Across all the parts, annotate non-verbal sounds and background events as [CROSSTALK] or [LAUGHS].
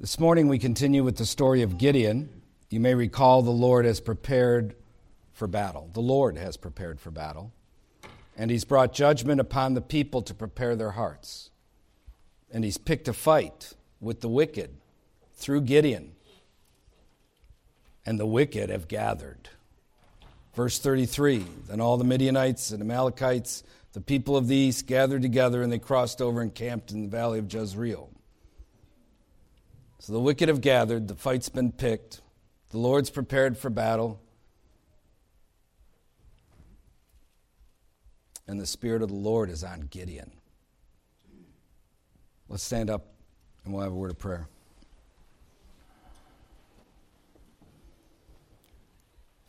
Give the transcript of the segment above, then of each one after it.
This morning we continue with the story of Gideon. You may recall the Lord has prepared for battle. The Lord has prepared for battle. And he's brought judgment upon the people to prepare their hearts. And he's picked a fight with the wicked through Gideon. And the wicked have gathered. Verse 33 Then all the Midianites and Amalekites, the people of the east, gathered together and they crossed over and camped in the valley of Jezreel. So the wicked have gathered, the fight's been picked, the Lord's prepared for battle, and the Spirit of the Lord is on Gideon. Let's stand up and we'll have a word of prayer.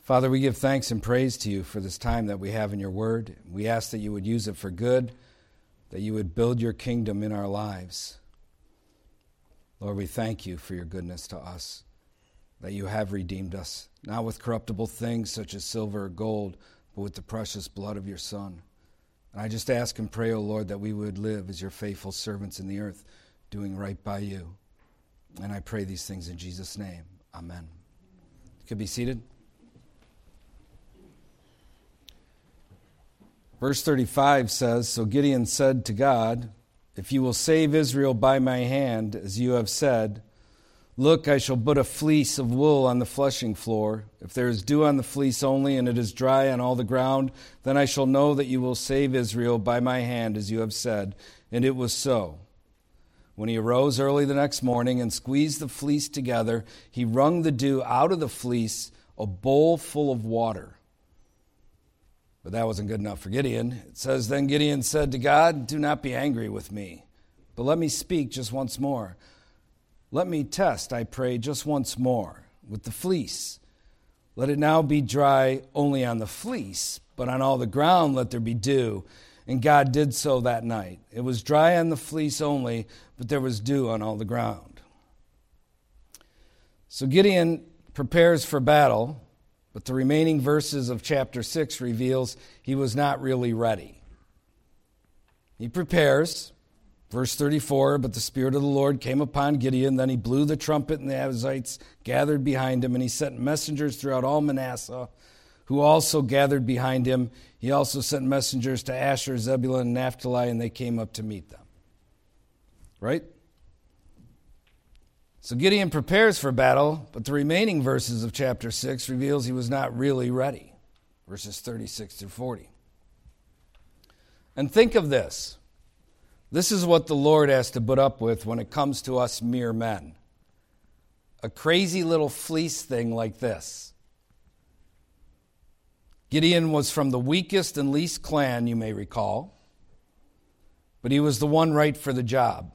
Father, we give thanks and praise to you for this time that we have in your word. We ask that you would use it for good, that you would build your kingdom in our lives. Lord, we thank you for your goodness to us, that you have redeemed us, not with corruptible things such as silver or gold, but with the precious blood of your Son. And I just ask and pray, O oh Lord, that we would live as your faithful servants in the earth, doing right by you. And I pray these things in Jesus' name. Amen. You could be seated. Verse 35 says So Gideon said to God, if you will save Israel by my hand, as you have said, Look, I shall put a fleece of wool on the threshing floor. If there is dew on the fleece only, and it is dry on all the ground, then I shall know that you will save Israel by my hand, as you have said. And it was so. When he arose early the next morning and squeezed the fleece together, he wrung the dew out of the fleece, a bowl full of water. But that wasn't good enough for Gideon. It says, Then Gideon said to God, Do not be angry with me, but let me speak just once more. Let me test, I pray, just once more with the fleece. Let it now be dry only on the fleece, but on all the ground let there be dew. And God did so that night. It was dry on the fleece only, but there was dew on all the ground. So Gideon prepares for battle but the remaining verses of chapter 6 reveals he was not really ready. He prepares, verse 34, but the Spirit of the Lord came upon Gideon. Then he blew the trumpet, and the Abiezrites gathered behind him, and he sent messengers throughout all Manasseh, who also gathered behind him. He also sent messengers to Asher, Zebulun, and Naphtali, and they came up to meet them. Right? So Gideon prepares for battle, but the remaining verses of chapter 6 reveals he was not really ready. Verses 36 through 40. And think of this. This is what the Lord has to put up with when it comes to us mere men. A crazy little fleece thing like this. Gideon was from the weakest and least clan, you may recall, but he was the one right for the job.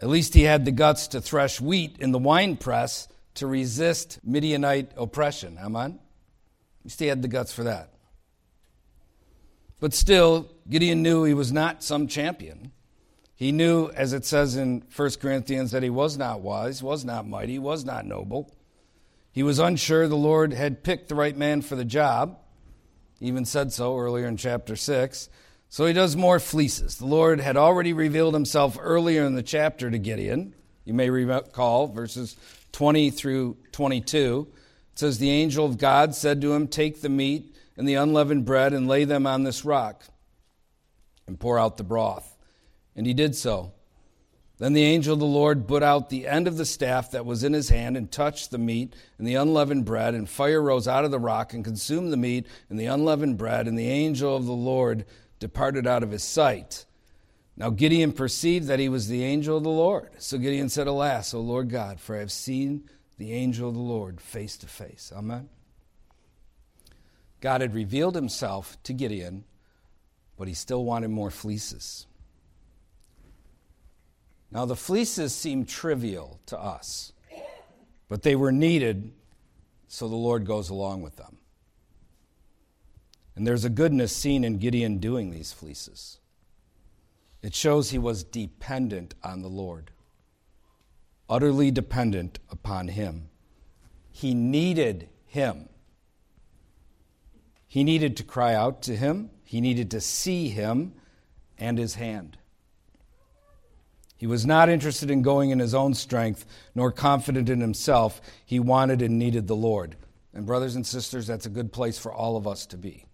At least he had the guts to thresh wheat in the wine press to resist Midianite oppression. Amen? At least he had the guts for that. But still, Gideon knew he was not some champion. He knew, as it says in 1 Corinthians, that he was not wise, was not mighty, was not noble. He was unsure the Lord had picked the right man for the job. He even said so earlier in chapter 6. So he does more fleeces. The Lord had already revealed himself earlier in the chapter to Gideon. You may recall verses 20 through 22. It says, The angel of God said to him, Take the meat and the unleavened bread and lay them on this rock and pour out the broth. And he did so. Then the angel of the Lord put out the end of the staff that was in his hand and touched the meat and the unleavened bread, and fire rose out of the rock and consumed the meat and the unleavened bread. And the angel of the Lord departed out of his sight. Now Gideon perceived that he was the angel of the Lord. So Gideon said, Alas, O Lord God, for I have seen the angel of the Lord face to face. Amen. God had revealed himself to Gideon, but he still wanted more fleeces. Now, the fleeces seem trivial to us, but they were needed, so the Lord goes along with them. And there's a goodness seen in Gideon doing these fleeces. It shows he was dependent on the Lord, utterly dependent upon him. He needed him. He needed to cry out to him, he needed to see him and his hand. He was not interested in going in his own strength, nor confident in himself. He wanted and needed the Lord. And, brothers and sisters, that's a good place for all of us to be.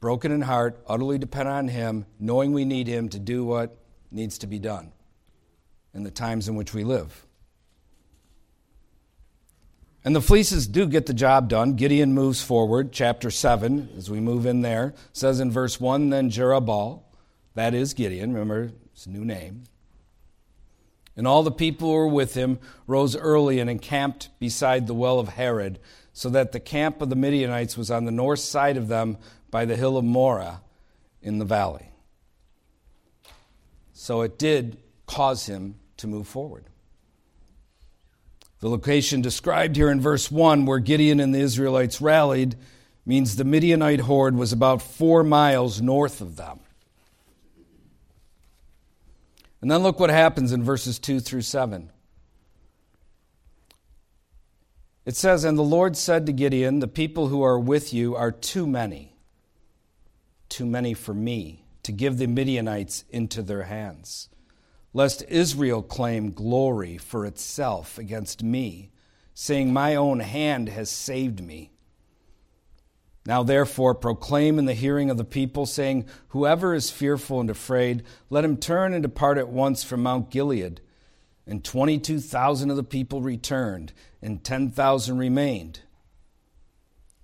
Broken in heart, utterly dependent on Him, knowing we need Him to do what needs to be done in the times in which we live. And the fleeces do get the job done. Gideon moves forward. Chapter 7, as we move in there, says in verse 1 Then Jerubbaal, that is Gideon, remember his new name, and all the people who were with him rose early and encamped beside the well of Harod, so that the camp of the Midianites was on the north side of them by the hill of Moreh in the valley. So it did cause him to move forward. The location described here in verse 1, where Gideon and the Israelites rallied, means the Midianite horde was about four miles north of them. And then look what happens in verses 2 through 7. It says, And the Lord said to Gideon, The people who are with you are too many, too many for me, to give the Midianites into their hands lest Israel claim glory for itself against me, saying, My own hand has saved me. Now, therefore, proclaim in the hearing of the people, saying, Whoever is fearful and afraid, let him turn and depart at once from Mount Gilead. And 22,000 of the people returned, and 10,000 remained.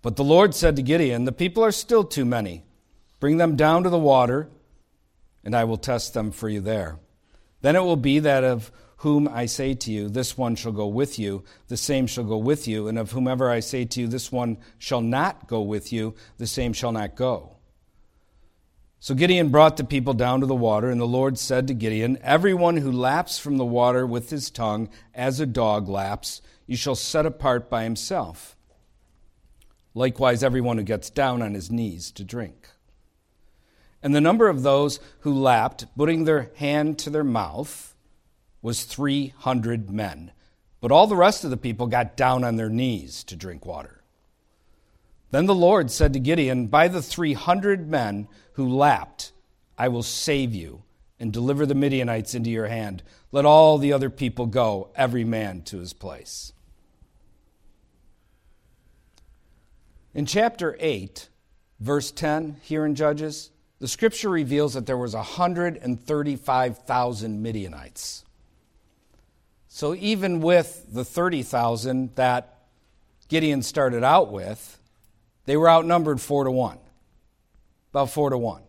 But the Lord said to Gideon, The people are still too many. Bring them down to the water, and I will test them for you there. Then it will be that of whom I say to you, This one shall go with you, the same shall go with you, and of whomever I say to you, This one shall not go with you, the same shall not go. So Gideon brought the people down to the water, and the Lord said to Gideon, Everyone who laps from the water with his tongue, as a dog laps, you shall set apart by himself. Likewise, everyone who gets down on his knees to drink. And the number of those who lapped, putting their hand to their mouth, was 300 men. But all the rest of the people got down on their knees to drink water. Then the Lord said to Gideon, By the 300 men who lapped, I will save you and deliver the Midianites into your hand. Let all the other people go, every man to his place. In chapter 8, verse 10, here in Judges, the scripture reveals that there was 135,000 Midianites. So even with the 30,000 that Gideon started out with, they were outnumbered 4 to 1. About 4 to 1.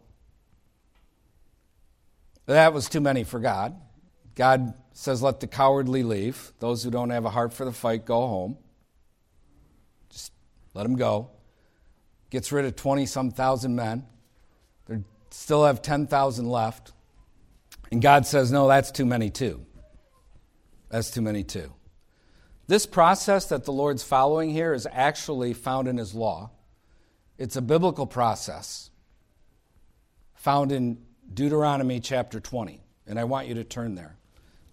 That was too many for God. God says, Let the cowardly leave. Those who don't have a heart for the fight go home. Just let them go. Gets rid of 20 some thousand men. Still have 10,000 left. And God says, no, that's too many too. That's too many too. This process that the Lord's following here is actually found in His law. It's a biblical process found in Deuteronomy chapter 20. And I want you to turn there.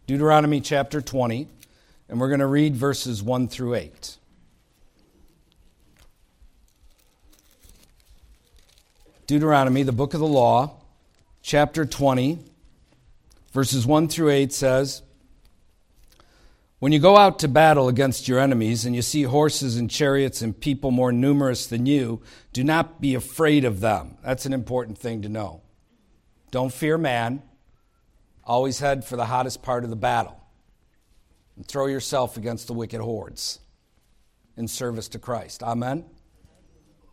Deuteronomy chapter 20, and we're going to read verses 1 through 8. Deuteronomy, the book of the law, chapter 20, verses 1 through 8 says, When you go out to battle against your enemies and you see horses and chariots and people more numerous than you, do not be afraid of them. That's an important thing to know. Don't fear man. Always head for the hottest part of the battle and throw yourself against the wicked hordes in service to Christ. Amen?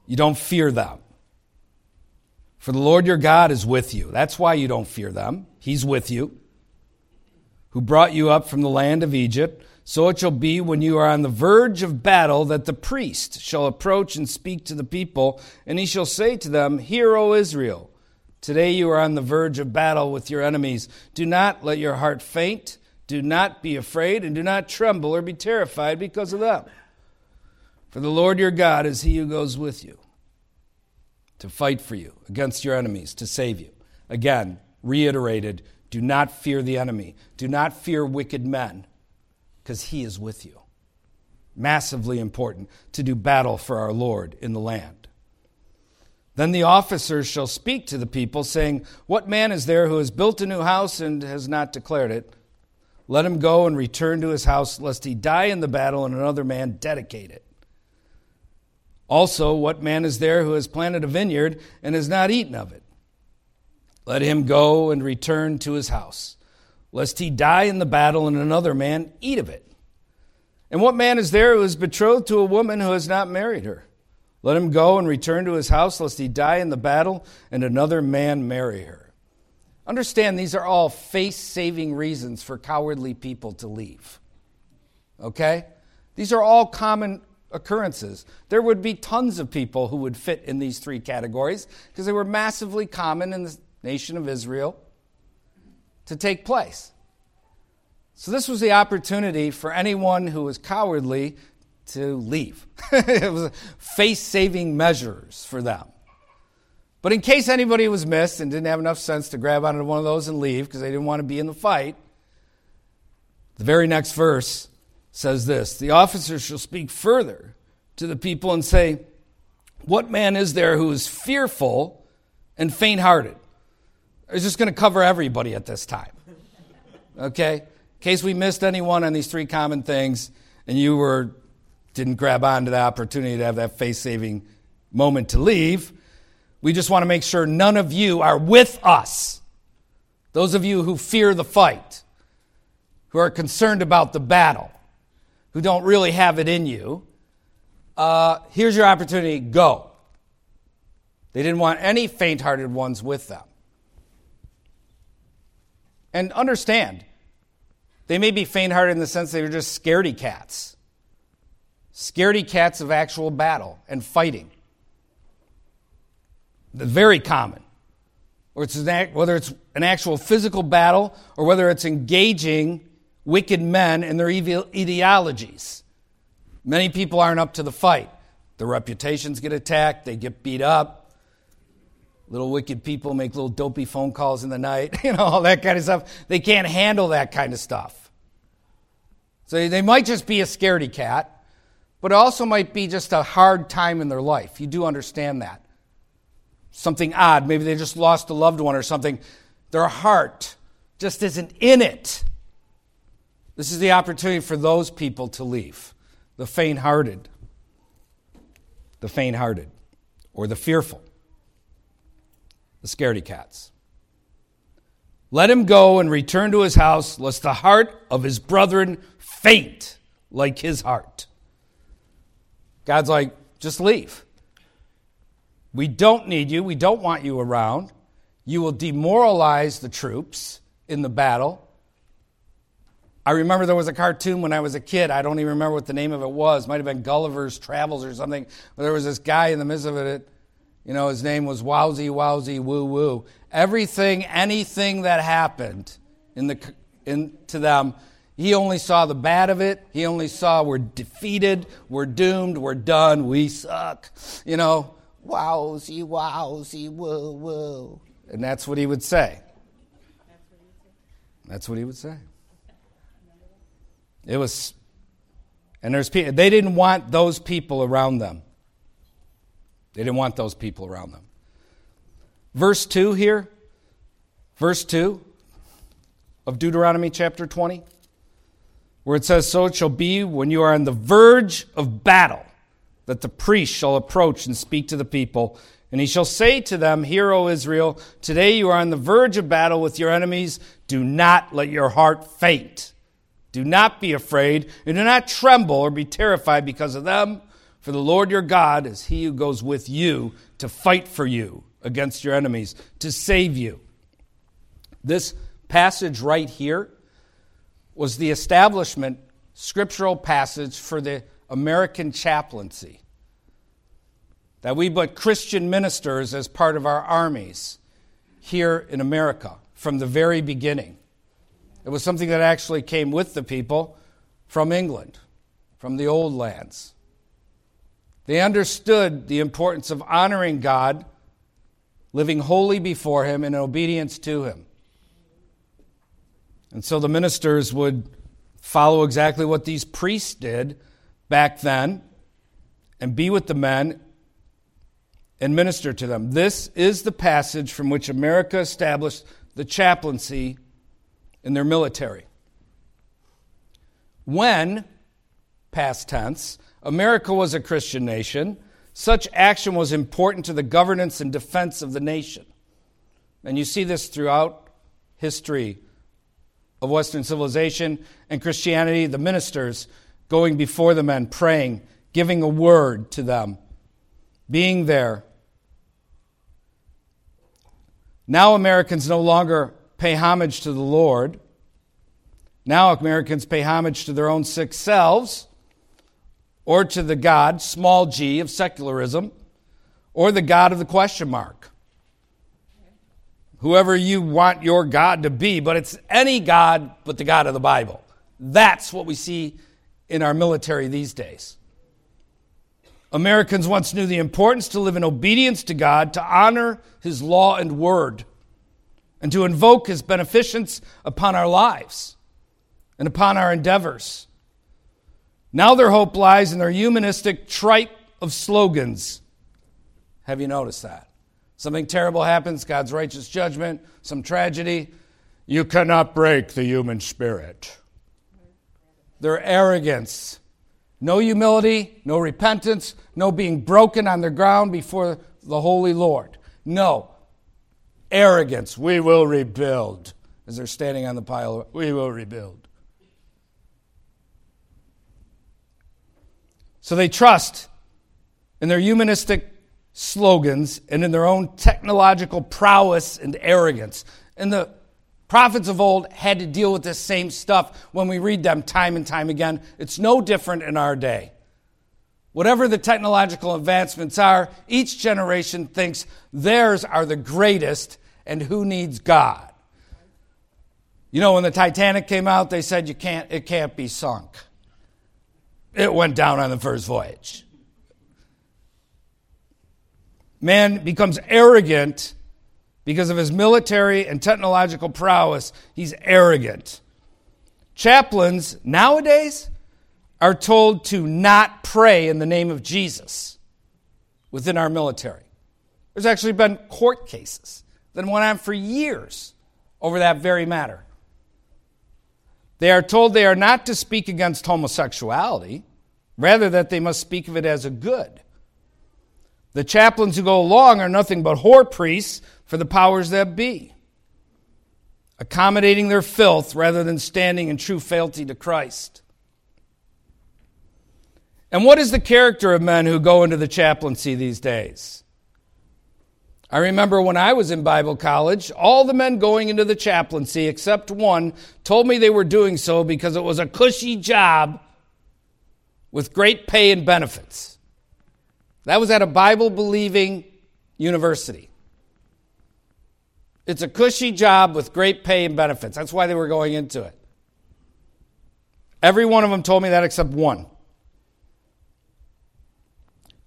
You don't fear them. For the Lord your God is with you. That's why you don't fear them. He's with you. Who brought you up from the land of Egypt. So it shall be when you are on the verge of battle that the priest shall approach and speak to the people, and he shall say to them, Hear, O Israel, today you are on the verge of battle with your enemies. Do not let your heart faint. Do not be afraid, and do not tremble or be terrified because of them. For the Lord your God is he who goes with you to fight for you against your enemies, to save you. Again, reiterated do not fear the enemy, do not fear wicked men, because he is with you. Massively important to do battle for our Lord in the land. Then the officers shall speak to the people, saying, What man is there who has built a new house and has not declared it? Let him go and return to his house, lest he die in the battle and another man dedicate it. Also, what man is there who has planted a vineyard and has not eaten of it? Let him go and return to his house, lest he die in the battle and another man eat of it. And what man is there who is betrothed to a woman who has not married her? Let him go and return to his house, lest he die in the battle and another man marry her. Understand, these are all face saving reasons for cowardly people to leave. Okay? These are all common occurrences. There would be tons of people who would fit in these three categories because they were massively common in the nation of Israel to take place. So, this was the opportunity for anyone who was cowardly to leave. [LAUGHS] it was face saving measures for them. But in case anybody was missed and didn't have enough sense to grab onto one of those and leave because they didn't want to be in the fight, the very next verse says this The officers shall speak further to the people and say, What man is there who is fearful and faint hearted? It's just going to cover everybody at this time. Okay? In case we missed anyone on these three common things and you were didn't grab onto the opportunity to have that face saving moment to leave. We just want to make sure none of you are with us. Those of you who fear the fight, who are concerned about the battle, who don't really have it in you, uh, here's your opportunity go. They didn't want any faint hearted ones with them. And understand, they may be faint hearted in the sense they were just scaredy cats scaredy cats of actual battle and fighting. Very common. Or it's an, whether it's an actual physical battle or whether it's engaging wicked men and their evil ideologies. Many people aren't up to the fight. Their reputations get attacked, they get beat up. Little wicked people make little dopey phone calls in the night, [LAUGHS] you know, all that kind of stuff. They can't handle that kind of stuff. So they might just be a scaredy cat but it also might be just a hard time in their life. You do understand that. Something odd. Maybe they just lost a loved one or something. Their heart just isn't in it. This is the opportunity for those people to leave the faint hearted, the faint hearted, or the fearful, the scaredy cats. Let him go and return to his house, lest the heart of his brethren faint like his heart. God's like, just leave. We don't need you. We don't want you around. You will demoralize the troops in the battle. I remember there was a cartoon when I was a kid. I don't even remember what the name of it was. It might have been Gulliver's Travels or something. But there was this guy in the midst of it. You know, his name was Wowsy Wowsy Woo Woo. Everything, anything that happened in the, in, to them he only saw the bad of it. He only saw we're defeated, we're doomed, we're done, we suck. You know, wowsy, wowsy, woo, woo. And that's what he would say. That's what he would say. It was, and there's people, they didn't want those people around them. They didn't want those people around them. Verse 2 here, verse 2 of Deuteronomy chapter 20 where it says, So it shall be when you are on the verge of battle, that the priest shall approach and speak to the people. And he shall say to them, Hear, O Israel, today you are on the verge of battle with your enemies. Do not let your heart faint. Do not be afraid, and do not tremble or be terrified because of them. For the Lord your God is he who goes with you to fight for you against your enemies, to save you. This passage right here was the establishment scriptural passage for the American chaplaincy. That we put Christian ministers as part of our armies here in America from the very beginning. It was something that actually came with the people from England, from the old lands. They understood the importance of honoring God, living holy before Him, in obedience to Him. And so the ministers would follow exactly what these priests did back then and be with the men and minister to them. This is the passage from which America established the chaplaincy in their military. When, past tense, America was a Christian nation, such action was important to the governance and defense of the nation. And you see this throughout history of Western civilization and Christianity, the ministers going before the men, praying, giving a word to them, being there. Now, Americans no longer pay homage to the Lord. Now, Americans pay homage to their own sick selves or to the God, small g, of secularism, or the God of the question mark. Whoever you want your God to be, but it's any God but the God of the Bible. That's what we see in our military these days. Americans once knew the importance to live in obedience to God, to honor His law and word, and to invoke His beneficence upon our lives and upon our endeavors. Now their hope lies in their humanistic tripe of slogans. Have you noticed that? Something terrible happens, God's righteous judgment, some tragedy. You cannot break the human spirit. Their arrogance, no humility, no repentance, no being broken on the ground before the Holy Lord. No. Arrogance. We will rebuild. As they're standing on the pile, we will rebuild. So they trust in their humanistic slogans and in their own technological prowess and arrogance. And the prophets of old had to deal with this same stuff when we read them time and time again. It's no different in our day. Whatever the technological advancements are, each generation thinks theirs are the greatest and who needs God. You know, when the Titanic came out, they said you can't, it can't be sunk. It went down on the first voyage. Man becomes arrogant because of his military and technological prowess. He's arrogant. Chaplains nowadays are told to not pray in the name of Jesus within our military. There's actually been court cases that went on for years over that very matter. They are told they are not to speak against homosexuality, rather, that they must speak of it as a good. The chaplains who go along are nothing but whore priests for the powers that be, accommodating their filth rather than standing in true fealty to Christ. And what is the character of men who go into the chaplaincy these days? I remember when I was in Bible college, all the men going into the chaplaincy, except one, told me they were doing so because it was a cushy job with great pay and benefits. That was at a Bible believing university. It's a cushy job with great pay and benefits. That's why they were going into it. Every one of them told me that except one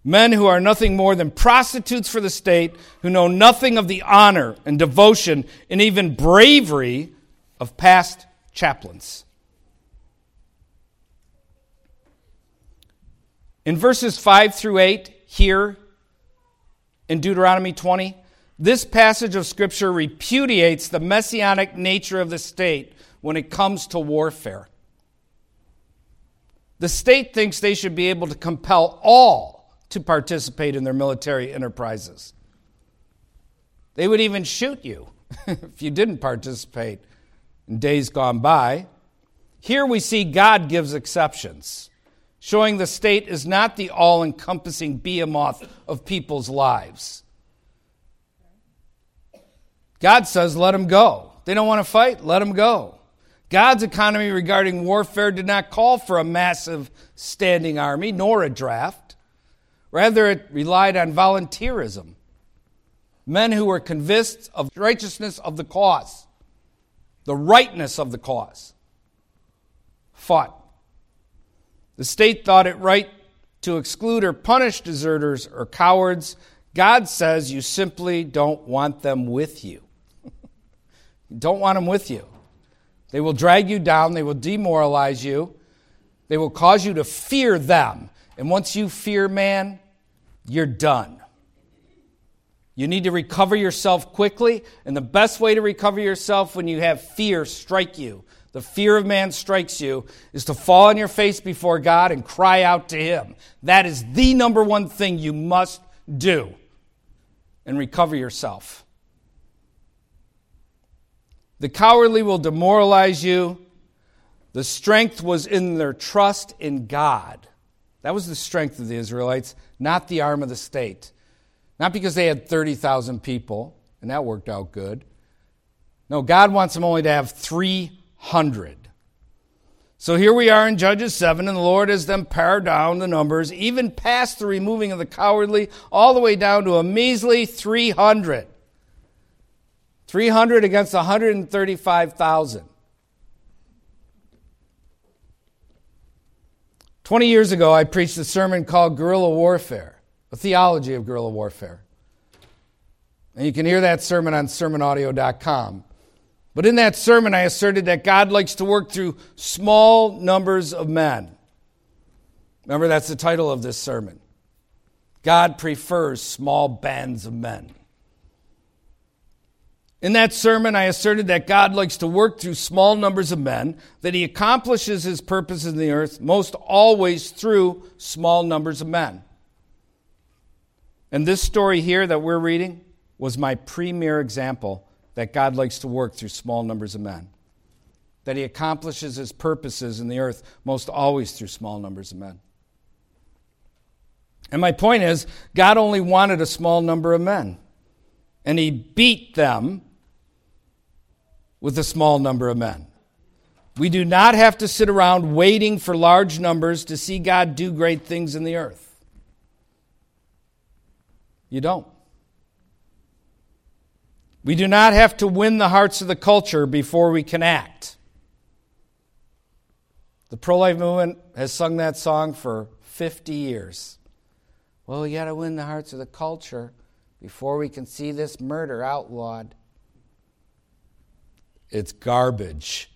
men who are nothing more than prostitutes for the state, who know nothing of the honor and devotion and even bravery of past chaplains. In verses 5 through 8, here in Deuteronomy 20, this passage of Scripture repudiates the messianic nature of the state when it comes to warfare. The state thinks they should be able to compel all to participate in their military enterprises. They would even shoot you [LAUGHS] if you didn't participate in days gone by. Here we see God gives exceptions, showing the state is not the all encompassing behemoth of people's lives. God says, let them go. They don't want to fight, let them go. God's economy regarding warfare did not call for a massive standing army nor a draft. Rather, it relied on volunteerism. Men who were convinced of righteousness of the cause, the rightness of the cause, fought. The state thought it right to exclude or punish deserters or cowards. God says you simply don't want them with you. [LAUGHS] you don't want them with you. They will drag you down, they will demoralize you, they will cause you to fear them. And once you fear man, you're done. You need to recover yourself quickly, and the best way to recover yourself when you have fear strike you, the fear of man strikes you, is to fall on your face before God and cry out to Him. That is the number one thing you must do and recover yourself. The cowardly will demoralize you. The strength was in their trust in God. That was the strength of the Israelites, not the arm of the state. Not because they had 30,000 people, and that worked out good. No, God wants them only to have 300. So here we are in Judges 7, and the Lord has them pare down the numbers, even past the removing of the cowardly, all the way down to a measly 300. 300 against 135,000. 20 years ago, I preached a sermon called Guerrilla Warfare, a theology of guerrilla warfare. And you can hear that sermon on sermonaudio.com. But in that sermon, I asserted that God likes to work through small numbers of men. Remember, that's the title of this sermon. God prefers small bands of men. In that sermon, I asserted that God likes to work through small numbers of men, that he accomplishes his purposes in the earth most always through small numbers of men. And this story here that we're reading was my premier example that God likes to work through small numbers of men. That he accomplishes his purposes in the earth most always through small numbers of men. And my point is, God only wanted a small number of men. And he beat them with a small number of men. We do not have to sit around waiting for large numbers to see God do great things in the earth. You don't. We do not have to win the hearts of the culture before we can act. The pro life movement has sung that song for 50 years. Well, we got to win the hearts of the culture before we can see this murder outlawed. It's garbage.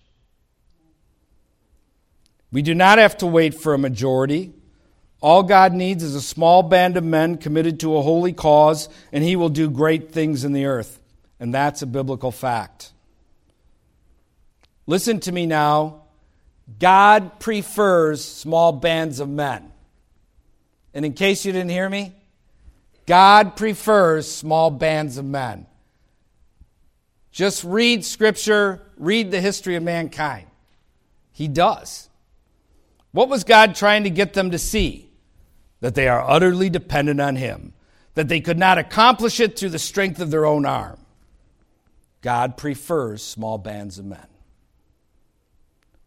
We do not have to wait for a majority. All God needs is a small band of men committed to a holy cause, and He will do great things in the earth. And that's a biblical fact. Listen to me now. God prefers small bands of men. And in case you didn't hear me, God prefers small bands of men. Just read Scripture, read the history of mankind. He does. What was God trying to get them to see? That they are utterly dependent on Him, that they could not accomplish it through the strength of their own arm. God prefers small bands of men.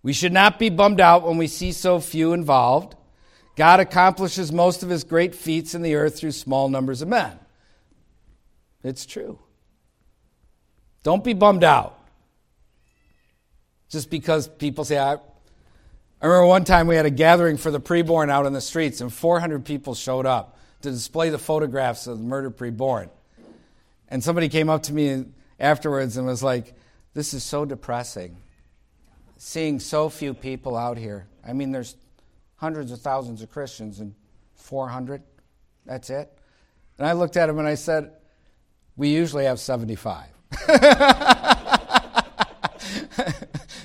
We should not be bummed out when we see so few involved. God accomplishes most of his great feats in the earth through small numbers of men. It's true. Don't be bummed out just because people say, I, I remember one time we had a gathering for the preborn out in the streets, and 400 people showed up to display the photographs of the murdered preborn. And somebody came up to me afterwards and was like, This is so depressing. Seeing so few people out here. I mean, there's hundreds of thousands of Christians and 400. That's it. And I looked at him and I said, We usually have 75. [LAUGHS]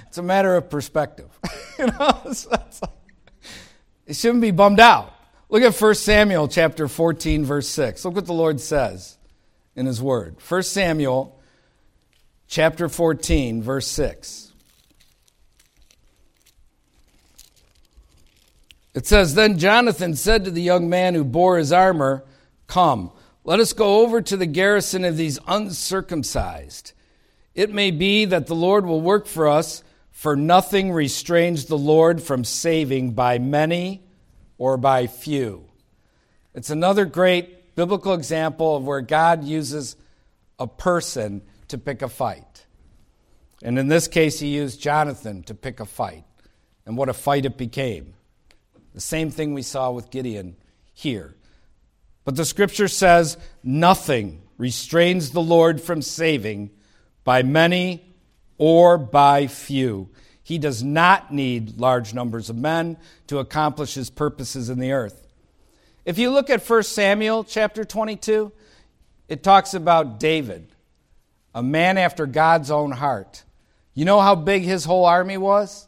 it's a matter of perspective. [LAUGHS] you know, [LAUGHS] so like, it shouldn't be bummed out. Look at 1 Samuel chapter 14, verse 6. Look what the Lord says in his word. 1 Samuel chapter 14, verse 6. It says, Then Jonathan said to the young man who bore his armor, Come, let us go over to the garrison of these uncircumcised. It may be that the Lord will work for us, for nothing restrains the Lord from saving by many or by few. It's another great biblical example of where God uses a person to pick a fight. And in this case, he used Jonathan to pick a fight. And what a fight it became. The same thing we saw with Gideon here. But the scripture says nothing restrains the Lord from saving by many or by few. He does not need large numbers of men to accomplish his purposes in the earth. If you look at 1 Samuel chapter 22, it talks about David, a man after God's own heart. You know how big his whole army was?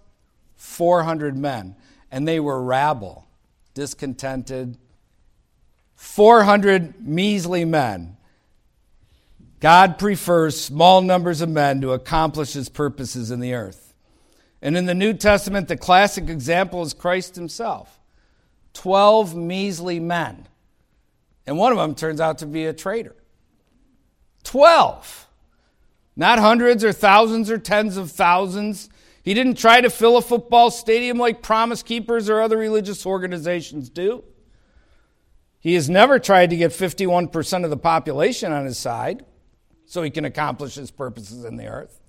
400 men. And they were rabble, discontented. 400 measly men. God prefers small numbers of men to accomplish his purposes in the earth. And in the New Testament, the classic example is Christ himself 12 measly men. And one of them turns out to be a traitor. 12. Not hundreds or thousands or tens of thousands. He didn't try to fill a football stadium like Promise Keepers or other religious organizations do. He has never tried to get 51% of the population on his side so he can accomplish his purposes in the earth.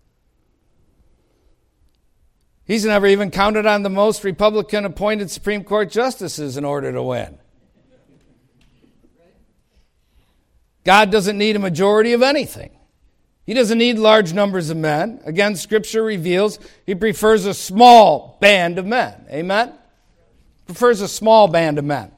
He's never even counted on the most Republican appointed Supreme Court justices in order to win. God doesn't need a majority of anything. He doesn't need large numbers of men. Again, Scripture reveals he prefers a small band of men. Amen? Prefers a small band of men.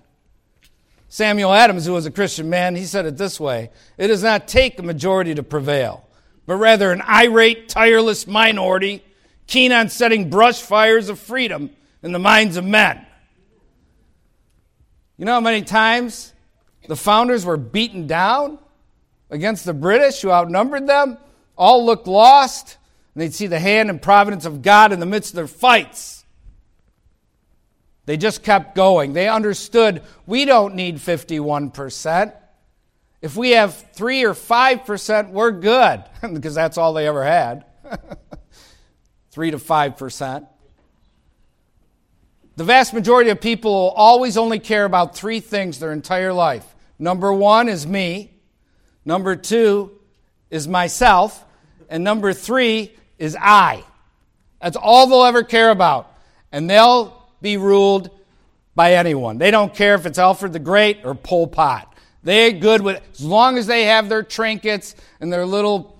Samuel Adams, who was a Christian man, he said it this way It does not take a majority to prevail, but rather an irate, tireless minority keen on setting brush fires of freedom in the minds of men. You know how many times the founders were beaten down against the British who outnumbered them? All looked lost, and they'd see the hand and providence of God in the midst of their fights. They just kept going. They understood we don't need 51%. If we have 3 or 5%, we're good, [LAUGHS] because that's all they ever had [LAUGHS] 3 to 5%. The vast majority of people will always only care about three things their entire life. Number one is me, number two is myself, and number three is I. That's all they'll ever care about. And they'll be ruled by anyone. They don't care if it's Alfred the Great or Pol Pot. They're good with as long as they have their trinkets and their little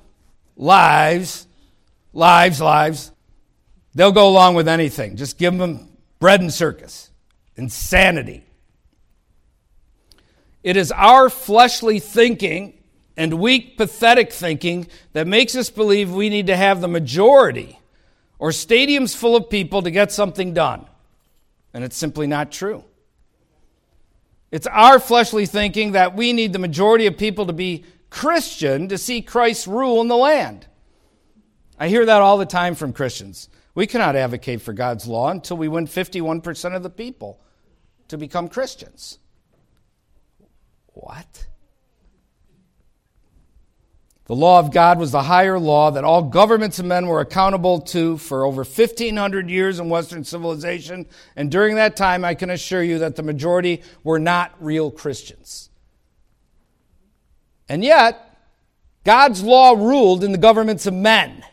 lives, lives, lives. They'll go along with anything. Just give them bread and circus, insanity. It is our fleshly thinking and weak, pathetic thinking that makes us believe we need to have the majority or stadiums full of people to get something done. And it's simply not true. It's our fleshly thinking that we need the majority of people to be Christian to see Christ rule in the land. I hear that all the time from Christians. We cannot advocate for God's law until we win 51% of the people to become Christians. What? The law of God was the higher law that all governments and men were accountable to for over 1,500 years in Western civilization. And during that time, I can assure you that the majority were not real Christians. And yet, God's law ruled in the governments of men.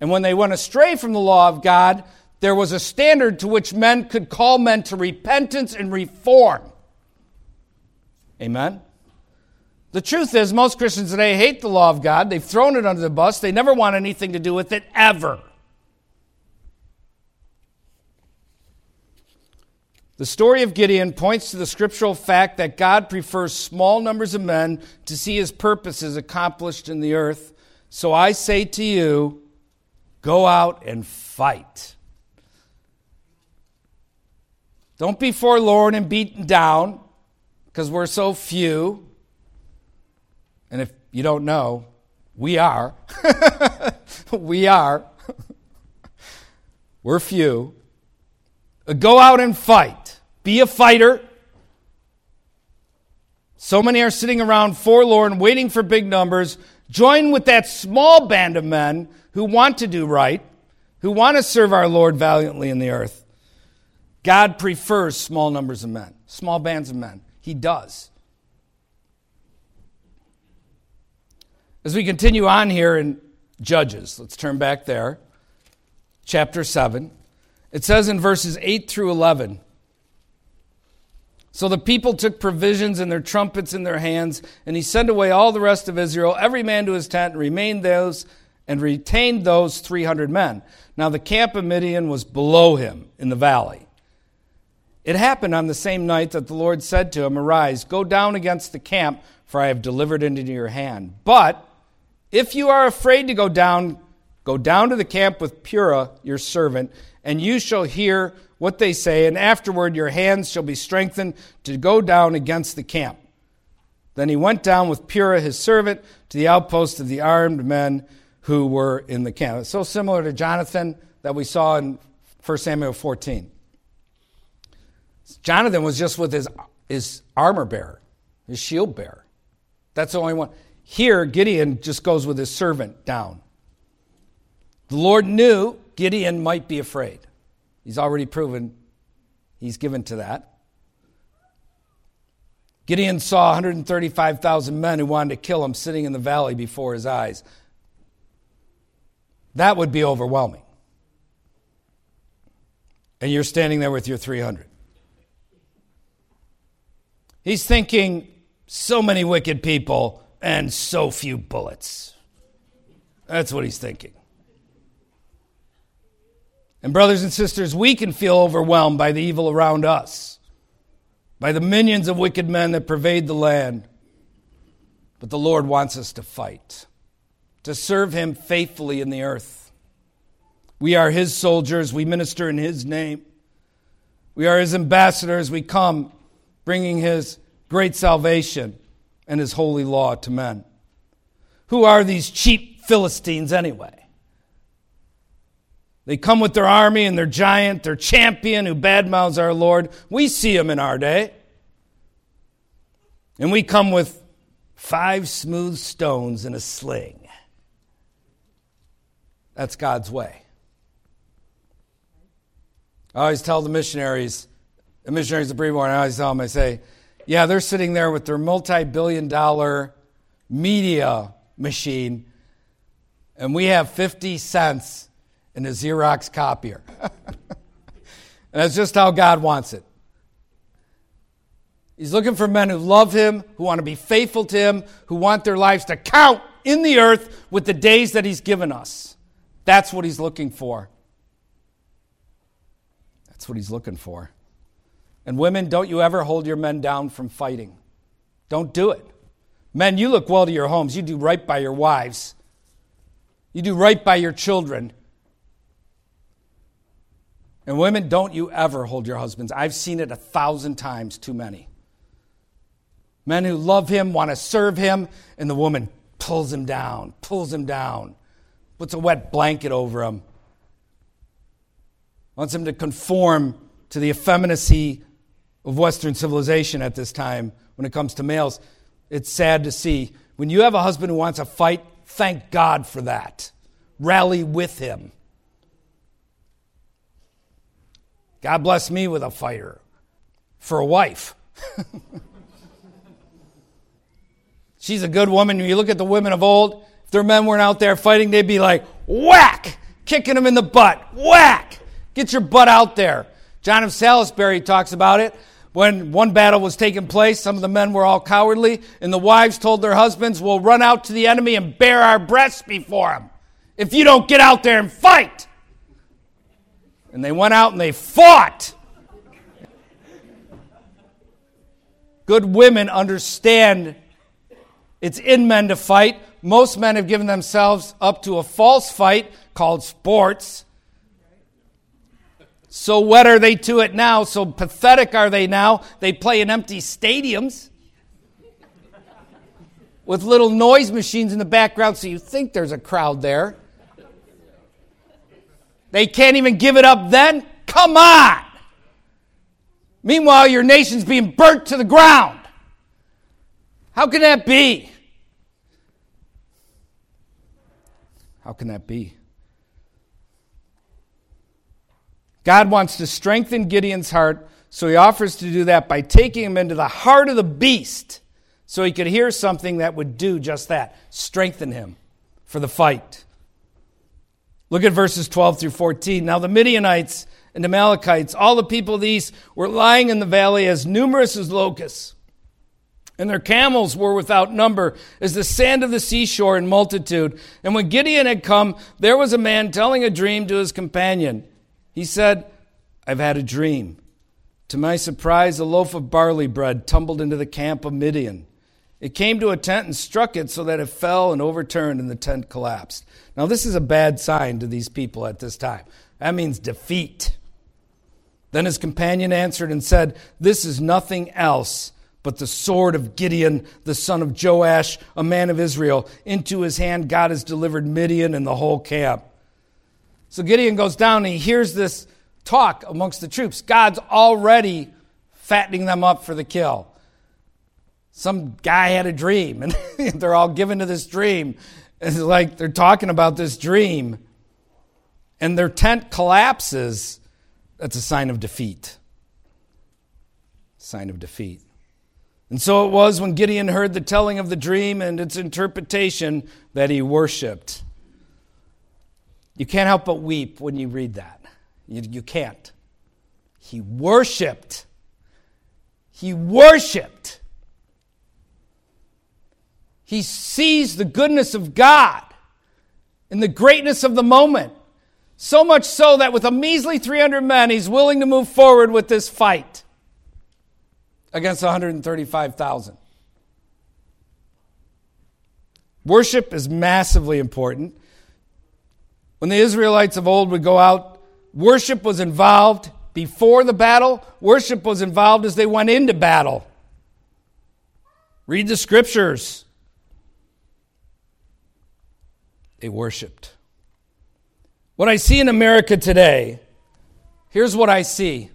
And when they went astray from the law of God, there was a standard to which men could call men to repentance and reform. Amen? The truth is, most Christians today hate the law of God. They've thrown it under the bus. They never want anything to do with it, ever. The story of Gideon points to the scriptural fact that God prefers small numbers of men to see his purposes accomplished in the earth. So I say to you, go out and fight. Don't be forlorn and beaten down because we're so few. And if you don't know, we are. [LAUGHS] we are. [LAUGHS] We're few. Uh, go out and fight. Be a fighter. So many are sitting around forlorn, waiting for big numbers. Join with that small band of men who want to do right, who want to serve our Lord valiantly in the earth. God prefers small numbers of men, small bands of men. He does. As we continue on here in Judges, let's turn back there, chapter 7. It says in verses 8 through 11 So the people took provisions and their trumpets in their hands, and he sent away all the rest of Israel, every man to his tent, and remained those and retained those 300 men. Now the camp of Midian was below him in the valley. It happened on the same night that the Lord said to him, Arise, go down against the camp, for I have delivered it into your hand. But if you are afraid to go down, go down to the camp with Purah, your servant, and you shall hear what they say, and afterward your hands shall be strengthened to go down against the camp. Then he went down with Purah, his servant to the outpost of the armed men who were in the camp. It's so similar to Jonathan that we saw in 1 Samuel 14. Jonathan was just with his, his armor bearer, his shield bearer. That's the only one. Here, Gideon just goes with his servant down. The Lord knew Gideon might be afraid. He's already proven he's given to that. Gideon saw 135,000 men who wanted to kill him sitting in the valley before his eyes. That would be overwhelming. And you're standing there with your 300. He's thinking, so many wicked people and so few bullets. That's what he's thinking. And, brothers and sisters, we can feel overwhelmed by the evil around us, by the minions of wicked men that pervade the land. But the Lord wants us to fight, to serve Him faithfully in the earth. We are His soldiers, we minister in His name. We are His ambassadors, we come bringing his great salvation and his holy law to men. Who are these cheap Philistines anyway? They come with their army and their giant, their champion who badmouths our Lord. We see him in our day. And we come with five smooth stones and a sling. That's God's way. I always tell the missionaries the missionaries of Brevoort, I always tell them, I say, yeah, they're sitting there with their multi billion dollar media machine, and we have 50 cents in a Xerox copier. [LAUGHS] and that's just how God wants it. He's looking for men who love Him, who want to be faithful to Him, who want their lives to count in the earth with the days that He's given us. That's what He's looking for. That's what He's looking for. And women, don't you ever hold your men down from fighting. Don't do it. Men, you look well to your homes. You do right by your wives. You do right by your children. And women, don't you ever hold your husbands. I've seen it a thousand times too many. Men who love him, want to serve him, and the woman pulls him down, pulls him down, puts a wet blanket over him, wants him to conform to the effeminacy of Western civilization at this time when it comes to males. It's sad to see. When you have a husband who wants a fight, thank God for that. Rally with him. God bless me with a fighter for a wife. [LAUGHS] She's a good woman. When you look at the women of old, if their men weren't out there fighting, they'd be like, whack, kicking them in the butt, whack, get your butt out there. John of Salisbury talks about it. When one battle was taking place, some of the men were all cowardly, and the wives told their husbands, We'll run out to the enemy and bare our breasts before him if you don't get out there and fight. And they went out and they fought. Good women understand it's in men to fight. Most men have given themselves up to a false fight called sports so wet are they to it now? So pathetic are they now? They play in empty stadiums with little noise machines in the background, so you think there's a crowd there. They can't even give it up then? Come on! Meanwhile, your nation's being burnt to the ground. How can that be? How can that be? God wants to strengthen Gideon's heart, so he offers to do that by taking him into the heart of the beast so he could hear something that would do just that strengthen him for the fight. Look at verses 12 through 14. Now the Midianites and the Amalekites, all the people of the east, were lying in the valley as numerous as locusts. And their camels were without number, as the sand of the seashore in multitude. And when Gideon had come, there was a man telling a dream to his companion. He said, I've had a dream. To my surprise, a loaf of barley bread tumbled into the camp of Midian. It came to a tent and struck it so that it fell and overturned, and the tent collapsed. Now, this is a bad sign to these people at this time. That means defeat. Then his companion answered and said, This is nothing else but the sword of Gideon, the son of Joash, a man of Israel. Into his hand God has delivered Midian and the whole camp. So Gideon goes down and he hears this talk amongst the troops. God's already fattening them up for the kill some guy had a dream and [LAUGHS] they're all given to this dream. It's like they're talking about this dream and their tent collapses. That's a sign of defeat. Sign of defeat. And so it was when Gideon heard the telling of the dream and its interpretation that he worshiped. You can't help but weep when you read that. You, you can't. He worshiped. He worshiped. He sees the goodness of God and the greatness of the moment. So much so that with a measly 300 men, he's willing to move forward with this fight against 135,000. Worship is massively important. When the Israelites of old would go out, worship was involved before the battle, worship was involved as they went into battle. Read the scriptures. They worshiped. What I see in America today, here's what I see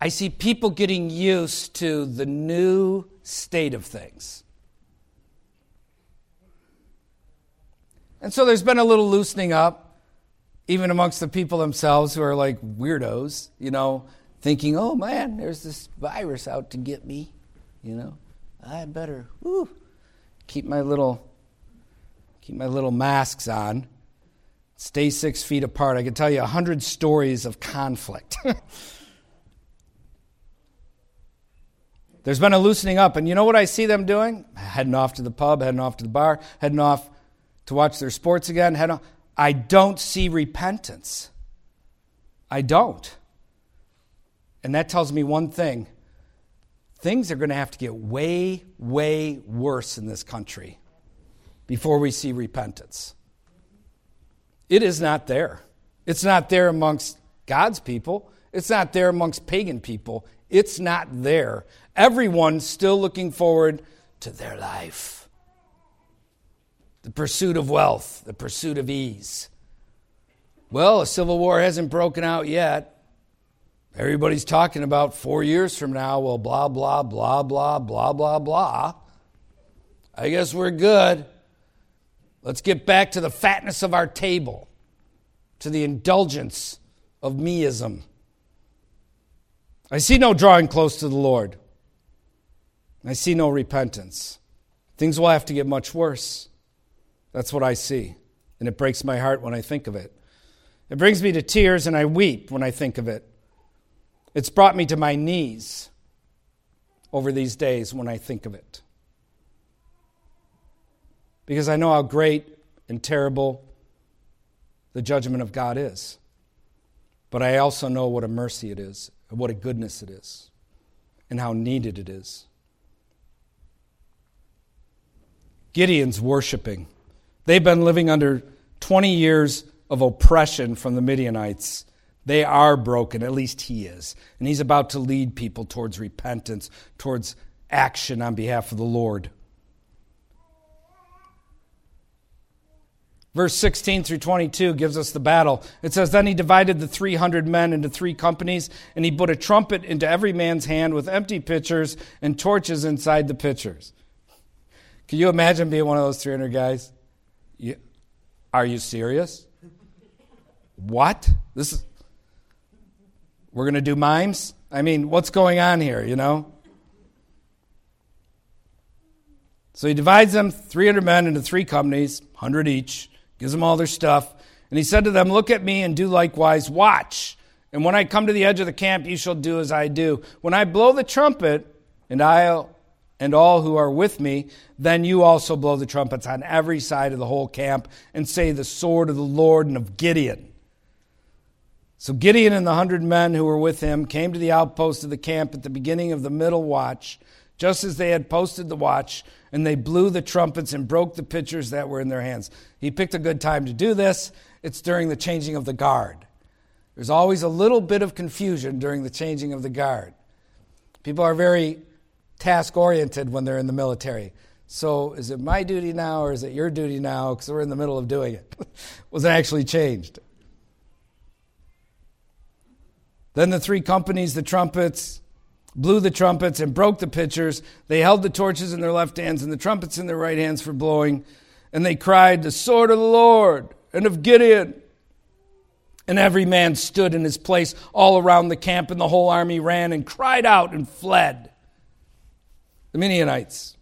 I see people getting used to the new state of things. And so there's been a little loosening up, even amongst the people themselves who are like weirdos, you know, thinking, oh man, there's this virus out to get me, you know. I better whew, keep my little keep my little masks on, stay six feet apart. I can tell you a hundred stories of conflict. [LAUGHS] There's been a loosening up, and you know what I see them doing? Heading off to the pub, heading off to the bar, heading off to watch their sports again. Heading off. I don't see repentance. I don't. And that tells me one thing things are going to have to get way, way worse in this country before we see repentance. It is not there. It's not there amongst God's people. It's not there amongst pagan people. It's not there. Everyone's still looking forward to their life. The pursuit of wealth, the pursuit of ease. Well, a civil war hasn't broken out yet. Everybody's talking about four years from now, well, blah, blah, blah, blah, blah, blah, blah. I guess we're good. Let's get back to the fatness of our table, to the indulgence of meism. I see no drawing close to the Lord. I see no repentance. Things will have to get much worse. That's what I see. And it breaks my heart when I think of it. It brings me to tears and I weep when I think of it. It's brought me to my knees over these days when I think of it because I know how great and terrible the judgment of God is. But I also know what a mercy it is, and what a goodness it is, and how needed it is. Gideon's worshiping. They've been living under 20 years of oppression from the Midianites. They are broken, at least he is. And he's about to lead people towards repentance, towards action on behalf of the Lord. Verse 16 through 22 gives us the battle. It says, Then he divided the 300 men into three companies, and he put a trumpet into every man's hand with empty pitchers and torches inside the pitchers. Can you imagine being one of those 300 guys? You, are you serious? What? This is. We're going to do mimes? I mean, what's going on here, you know? So he divides them, 300 men, into three companies, 100 each gives them all their stuff. And he said to them, Look at me and do likewise. Watch. And when I come to the edge of the camp, you shall do as I do. When I blow the trumpet, and I and all who are with me, then you also blow the trumpets on every side of the whole camp and say, The sword of the Lord and of Gideon. So Gideon and the hundred men who were with him came to the outpost of the camp at the beginning of the middle watch, just as they had posted the watch, and they blew the trumpets and broke the pitchers that were in their hands. He picked a good time to do this. It's during the changing of the guard. There's always a little bit of confusion during the changing of the guard. People are very task oriented when they're in the military. So, is it my duty now or is it your duty now? Because we're in the middle of doing it. [LAUGHS] was it actually changed? Then the three companies, the trumpets, blew the trumpets and broke the pitchers. They held the torches in their left hands and the trumpets in their right hands for blowing. And they cried, The sword of the Lord and of Gideon. And every man stood in his place all around the camp, and the whole army ran and cried out and fled. The Midianites.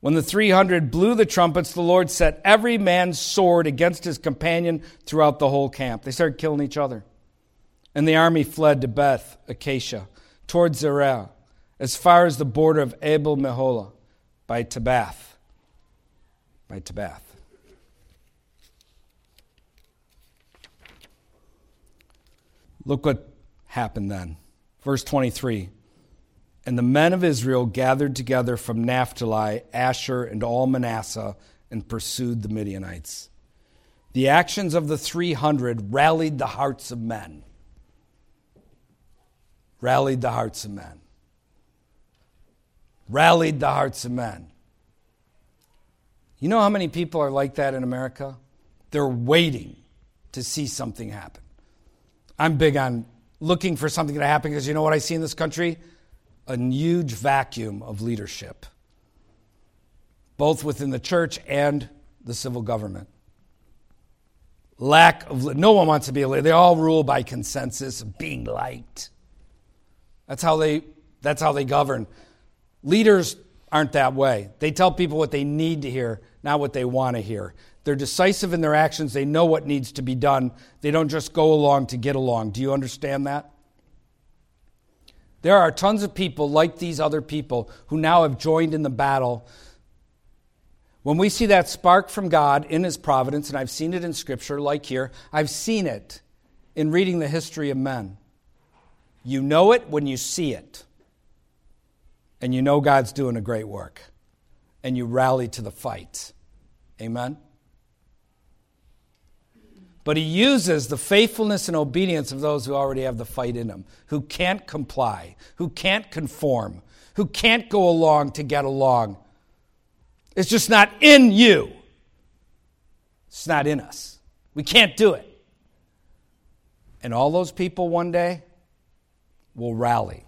When the 300 blew the trumpets, the Lord set every man's sword against his companion throughout the whole camp. They started killing each other. And the army fled to Beth Acacia, towards Zerah, as far as the border of Abel Meholah, by Tabbath. By Tabbath. Look what happened then. Verse 23. And the men of Israel gathered together from Naphtali, Asher, and all Manasseh and pursued the Midianites. The actions of the 300 rallied the hearts of men rallied the hearts of men. Rallied the hearts of men. You know how many people are like that in America? They're waiting to see something happen. I'm big on looking for something to happen because you know what I see in this country? A huge vacuum of leadership, both within the church and the civil government. Lack of, no one wants to be a leader. They all rule by consensus being liked. That's how they, that's how they govern. Leaders aren't that way. They tell people what they need to hear, not what they want to hear. They're decisive in their actions. They know what needs to be done. They don't just go along to get along. Do you understand that? There are tons of people like these other people who now have joined in the battle. When we see that spark from God in His providence, and I've seen it in Scripture, like here, I've seen it in reading the history of men. You know it when you see it. And you know God's doing a great work. And you rally to the fight. Amen? But he uses the faithfulness and obedience of those who already have the fight in them, who can't comply, who can't conform, who can't go along to get along. It's just not in you. It's not in us. We can't do it. And all those people one day, will rally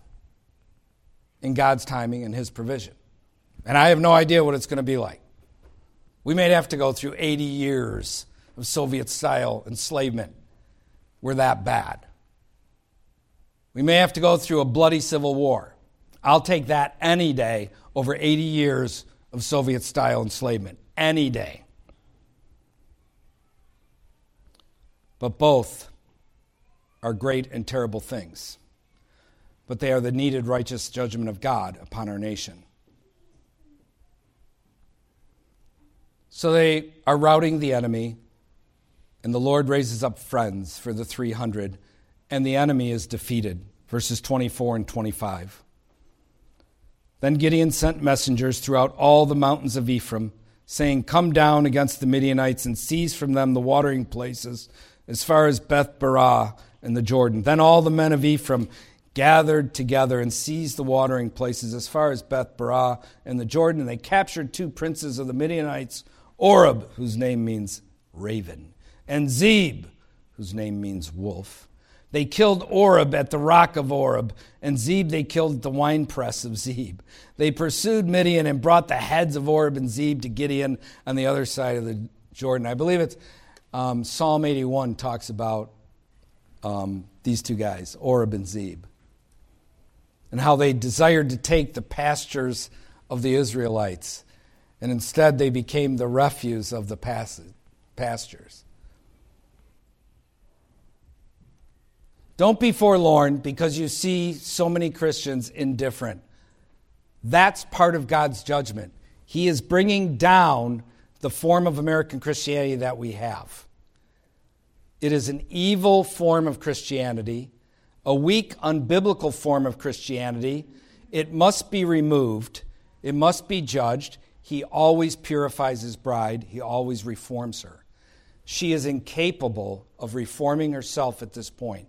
in God's timing and His provision. And I have no idea what it's going to be like. We may have to go through 80 years of Soviet style enslavement. We're that bad. We may have to go through a bloody civil war. I'll take that any day over 80 years of Soviet style enslavement. Any day. But both are great and terrible things but they are the needed righteous judgment of God upon our nation. So they are routing the enemy, and the Lord raises up friends for the 300, and the enemy is defeated. Verses 24 and 25. Then Gideon sent messengers throughout all the mountains of Ephraim, saying, Come down against the Midianites and seize from them the watering places as far as Beth Barah and the Jordan. Then all the men of Ephraim gathered together and seized the watering places as far as Beth Barah and the Jordan. And they captured two princes of the Midianites, Oreb, whose name means raven, and Zeb, whose name means wolf. They killed Oreb at the rock of Oreb, and Zeb they killed at the winepress of Zeb. They pursued Midian and brought the heads of Oreb and Zeb to Gideon on the other side of the Jordan. I believe it's um, Psalm 81 talks about um, these two guys, Oreb and Zeb and how they desired to take the pastures of the Israelites, and instead they became the refuse of the pastures. Don't be forlorn because you see so many Christians indifferent. That's part of God's judgment. He is bringing down the form of American Christianity that we have. It is an evil form of Christianity, a weak, unbiblical form of Christianity. It must be removed, it must be judged. He always purifies his bride, he always reforms her. She is incapable of reforming herself at this point,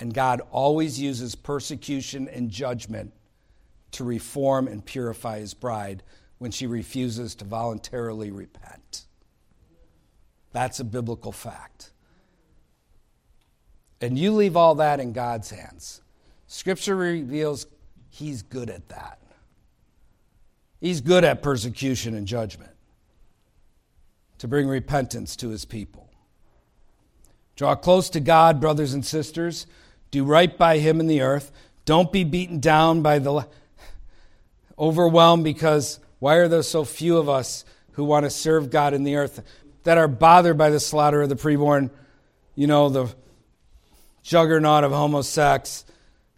and God always uses persecution and judgment to reform and purify his bride when she refuses to voluntarily repent. That's a biblical fact. And you leave all that in God's hands. Scripture reveals He's good at that. He's good at persecution and judgment to bring repentance to His people. Draw close to God, brothers and sisters. Do right by Him in the earth. Don't be beaten down by the overwhelmed because why are there so few of us who want to serve God in the earth that are bothered by the slaughter of the preborn, you know, the juggernaut of homosex,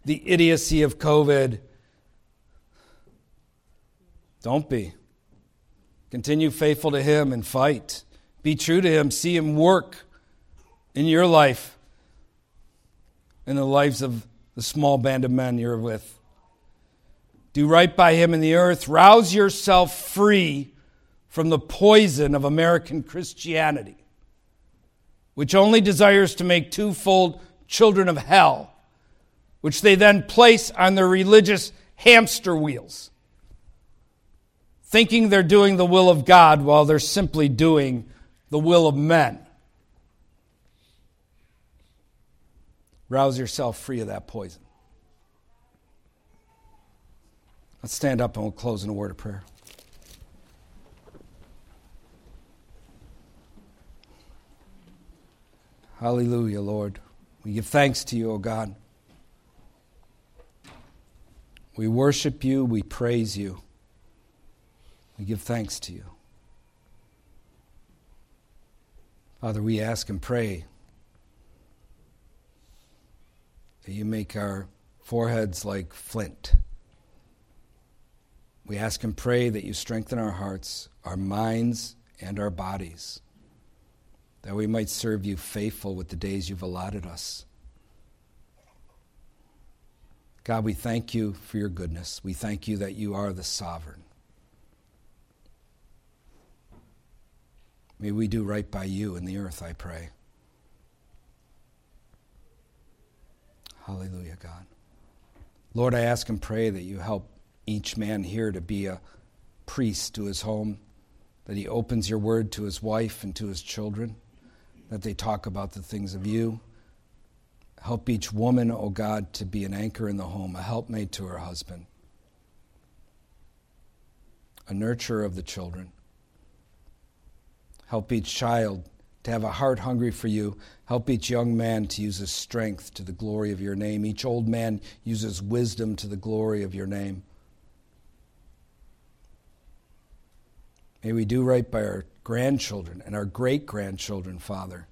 the idiocy of COVID? Don't be. Continue faithful to Him and fight. Be true to Him. See Him work in your life, in the lives of the small band of men you're with. Do right by him in the earth. Rouse yourself free from the poison of American Christianity, which only desires to make twofold children of hell, which they then place on their religious hamster wheels, thinking they're doing the will of God while they're simply doing the will of men. Rouse yourself free of that poison. Let's stand up and we'll close in a word of prayer. Hallelujah, Lord. We give thanks to you, O God. We worship you, we praise you, we give thanks to you. Father, we ask and pray that you make our foreheads like flint we ask and pray that you strengthen our hearts, our minds, and our bodies, that we might serve you faithful with the days you've allotted us. God, we thank you for your goodness. We thank you that you are the sovereign. May we do right by you in the earth, I pray. Hallelujah, God. Lord, I ask and pray that you help each man here to be a priest to his home, that he opens your word to his wife and to his children, that they talk about the things of you. Help each woman, O oh God, to be an anchor in the home, a helpmate to her husband, a nurturer of the children. Help each child to have a heart hungry for you. Help each young man to use his strength to the glory of your name. Each old man uses wisdom to the glory of your name. May we do right by our grandchildren and our great grandchildren, Father.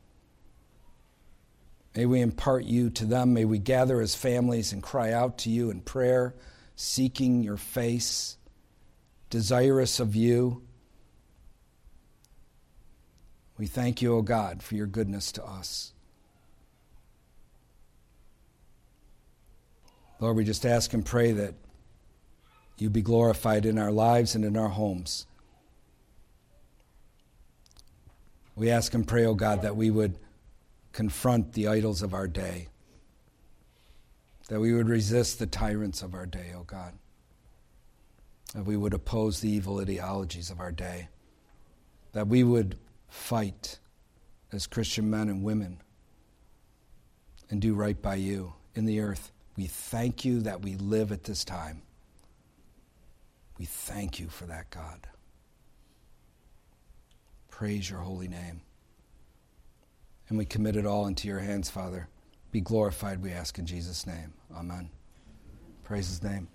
May we impart you to them. May we gather as families and cry out to you in prayer, seeking your face, desirous of you. We thank you, O God, for your goodness to us. Lord, we just ask and pray that you be glorified in our lives and in our homes. We ask and pray, O oh God, that we would confront the idols of our day, that we would resist the tyrants of our day, O oh God, that we would oppose the evil ideologies of our day, that we would fight as Christian men and women and do right by you in the earth. We thank you that we live at this time. We thank you for that, God praise your holy name. And we commit it all into your hands, Father. Be glorified, we ask in Jesus' name. Amen. Praise his name.